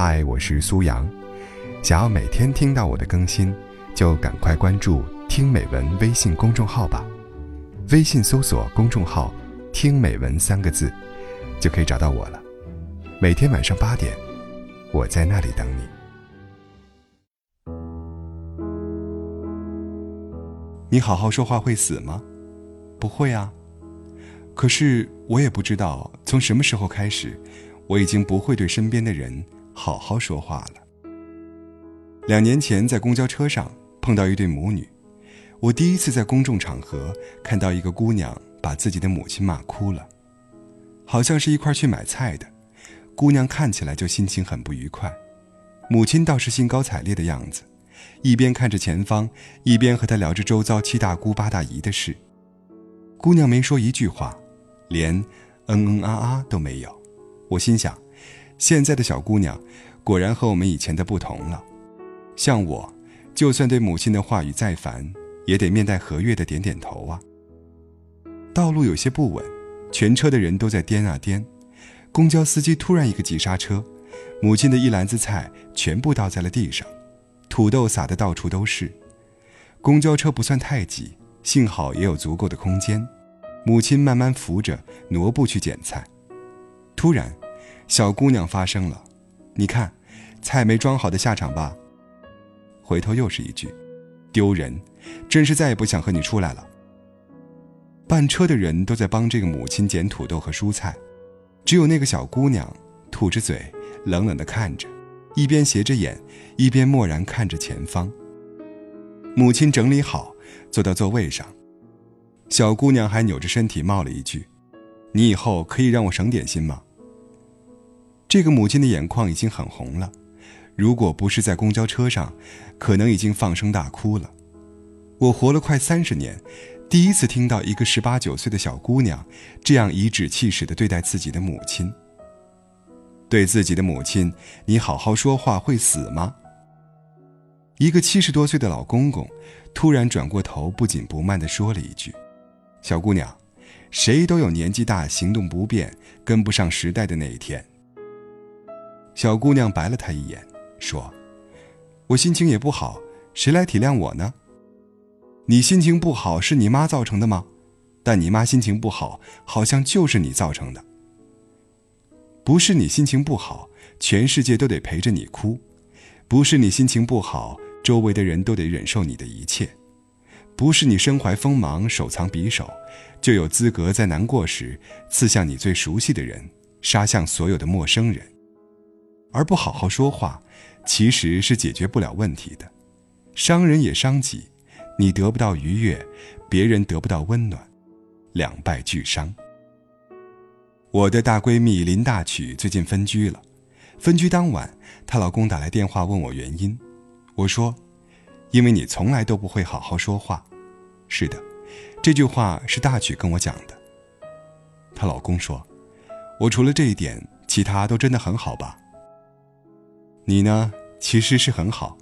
嗨，我是苏阳。想要每天听到我的更新，就赶快关注“听美文”微信公众号吧。微信搜索公众号“听美文”三个字，就可以找到我了。每天晚上八点，我在那里等你。你好好说话会死吗？不会啊。可是我也不知道从什么时候开始。我已经不会对身边的人好好说话了。两年前在公交车上碰到一对母女，我第一次在公众场合看到一个姑娘把自己的母亲骂哭了，好像是一块去买菜的，姑娘看起来就心情很不愉快，母亲倒是兴高采烈的样子，一边看着前方，一边和她聊着周遭七大姑八大姨的事。姑娘没说一句话，连嗯嗯啊啊都没有。我心想，现在的小姑娘，果然和我们以前的不同了。像我，就算对母亲的话语再烦，也得面带和悦的点点头啊。道路有些不稳，全车的人都在颠啊颠。公交司机突然一个急刹车，母亲的一篮子菜全部倒在了地上，土豆撒得到处都是。公交车不算太挤，幸好也有足够的空间。母亲慢慢扶着挪步去捡菜。突然，小姑娘发声了：“你看，菜没装好的下场吧。”回头又是一句：“丢人，真是再也不想和你出来了。”半车的人都在帮这个母亲捡土豆和蔬菜，只有那个小姑娘吐着嘴，冷冷地看着，一边斜着眼，一边默然看着前方。母亲整理好，坐到座位上，小姑娘还扭着身体冒了一句：“你以后可以让我省点心吗？”这个母亲的眼眶已经很红了，如果不是在公交车上，可能已经放声大哭了。我活了快三十年，第一次听到一个十八九岁的小姑娘这样颐指气使地对待自己的母亲。对自己的母亲，你好好说话会死吗？一个七十多岁的老公公突然转过头，不紧不慢地说了一句：“小姑娘，谁都有年纪大、行动不便、跟不上时代的那一天。”小姑娘白了他一眼，说：“我心情也不好，谁来体谅我呢？你心情不好是你妈造成的吗？但你妈心情不好，好像就是你造成的。不是你心情不好，全世界都得陪着你哭；不是你心情不好，周围的人都得忍受你的一切；不是你身怀锋芒，手藏匕首，就有资格在难过时刺向你最熟悉的人，杀向所有的陌生人。”而不好好说话，其实是解决不了问题的，伤人也伤己，你得不到愉悦，别人得不到温暖，两败俱伤。我的大闺蜜林大曲最近分居了，分居当晚，她老公打来电话问我原因，我说：“因为你从来都不会好好说话。”是的，这句话是大曲跟我讲的。她老公说：“我除了这一点，其他都真的很好吧？”你呢，其实是很好，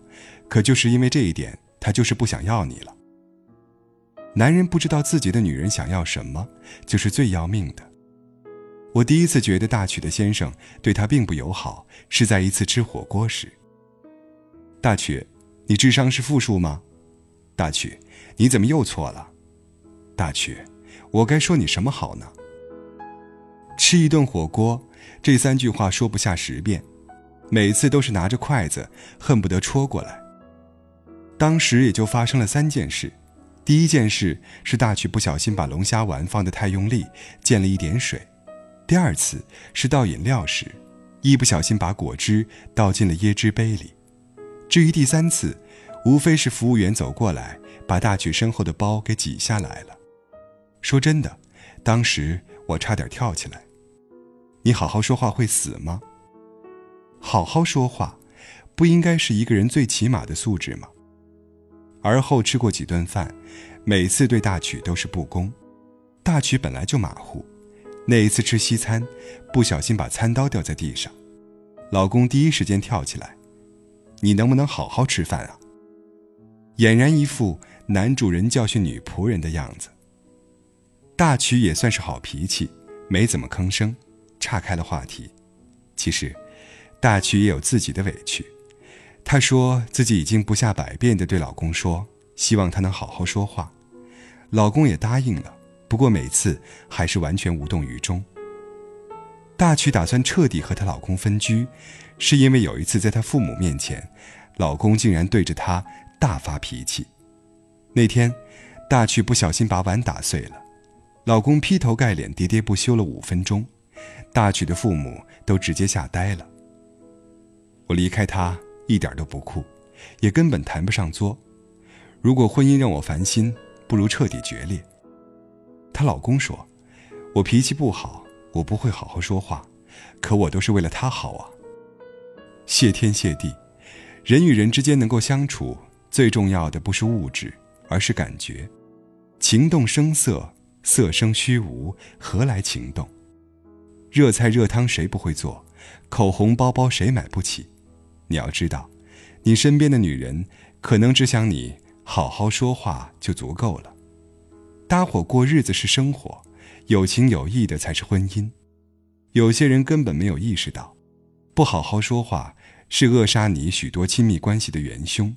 可就是因为这一点，他就是不想要你了。男人不知道自己的女人想要什么，就是最要命的。我第一次觉得大曲的先生对他并不友好，是在一次吃火锅时。大曲，你智商是负数吗？大曲，你怎么又错了？大曲，我该说你什么好呢？吃一顿火锅，这三句话说不下十遍。每次都是拿着筷子，恨不得戳过来。当时也就发生了三件事：第一件事是大曲不小心把龙虾丸放得太用力，溅了一点水；第二次是倒饮料时，一不小心把果汁倒进了椰汁杯里；至于第三次，无非是服务员走过来，把大曲身后的包给挤下来了。说真的，当时我差点跳起来。你好好说话会死吗？好好说话，不应该是一个人最起码的素质吗？而后吃过几顿饭，每次对大曲都是不公。大曲本来就马虎，那一次吃西餐，不小心把餐刀掉在地上，老公第一时间跳起来：“你能不能好好吃饭啊？”俨然一副男主人教训女仆人的样子。大曲也算是好脾气，没怎么吭声，岔开了话题。其实。大曲也有自己的委屈。她说自己已经不下百遍地对老公说，希望他能好好说话。老公也答应了，不过每次还是完全无动于衷。大曲打算彻底和她老公分居，是因为有一次在她父母面前，老公竟然对着她大发脾气。那天，大曲不小心把碗打碎了，老公劈头盖脸喋喋不休了五分钟，大曲的父母都直接吓呆了。我离开他一点都不酷，也根本谈不上作。如果婚姻让我烦心，不如彻底决裂。她老公说：“我脾气不好。”我不会好好说话，可我都是为了他好啊。谢天谢地，人与人之间能够相处，最重要的不是物质，而是感觉。情动声色，色生虚无，何来情动？热菜热汤谁不会做？口红包包谁买不起？你要知道，你身边的女人可能只想你好好说话就足够了。搭伙过日子是生活。有情有义的才是婚姻，有些人根本没有意识到，不好好说话是扼杀你许多亲密关系的元凶。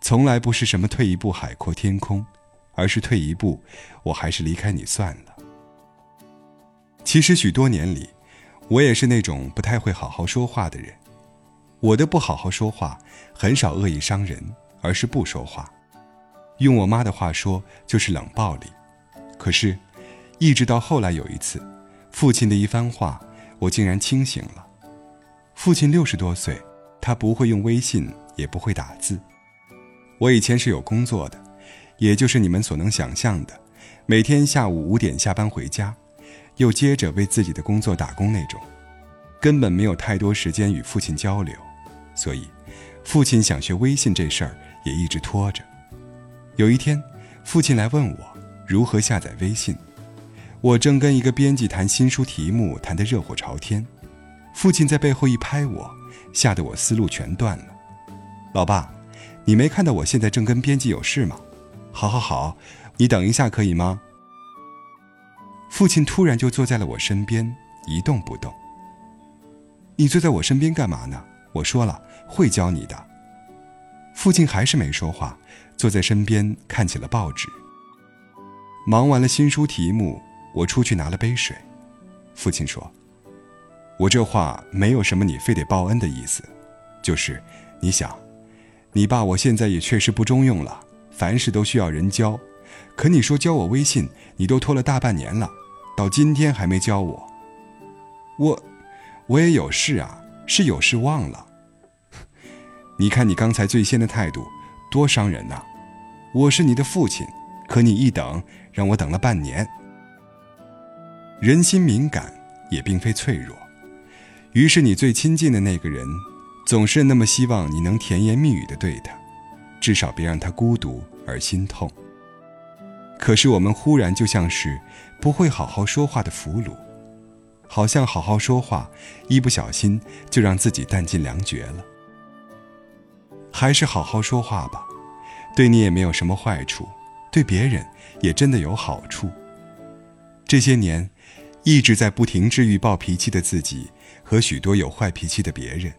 从来不是什么退一步海阔天空，而是退一步，我还是离开你算了。其实许多年里，我也是那种不太会好好说话的人。我的不好好说话，很少恶意伤人，而是不说话。用我妈的话说，就是冷暴力。可是。一直到后来有一次，父亲的一番话，我竟然清醒了。父亲六十多岁，他不会用微信，也不会打字。我以前是有工作的，也就是你们所能想象的，每天下午五点下班回家，又接着为自己的工作打工那种，根本没有太多时间与父亲交流。所以，父亲想学微信这事儿也一直拖着。有一天，父亲来问我如何下载微信。我正跟一个编辑谈新书题目，谈得热火朝天，父亲在背后一拍我，吓得我思路全断了。老爸，你没看到我现在正跟编辑有事吗？好好好，你等一下可以吗？父亲突然就坐在了我身边，一动不动。你坐在我身边干嘛呢？我说了会教你的。父亲还是没说话，坐在身边看起了报纸。忙完了新书题目。我出去拿了杯水，父亲说：“我这话没有什么你非得报恩的意思，就是你想，你爸我现在也确实不中用了，凡事都需要人教。可你说教我微信，你都拖了大半年了，到今天还没教我。我，我也有事啊，是有事忘了。你看你刚才最先的态度，多伤人呐！我是你的父亲，可你一等让我等了半年。”人心敏感，也并非脆弱。于是，你最亲近的那个人，总是那么希望你能甜言蜜语的对他，至少别让他孤独而心痛。可是，我们忽然就像是不会好好说话的俘虏，好像好好说话，一不小心就让自己弹尽粮绝了。还是好好说话吧，对你也没有什么坏处，对别人也真的有好处。这些年。一直在不停治愈暴脾气的自己和许多有坏脾气的别人，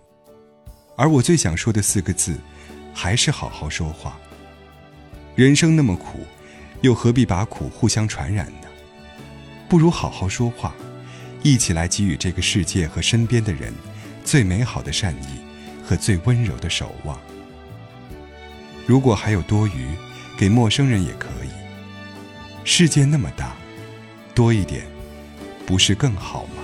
而我最想说的四个字，还是好好说话。人生那么苦，又何必把苦互相传染呢？不如好好说话，一起来给予这个世界和身边的人最美好的善意和最温柔的守望。如果还有多余，给陌生人也可以。世界那么大，多一点。不是更好吗？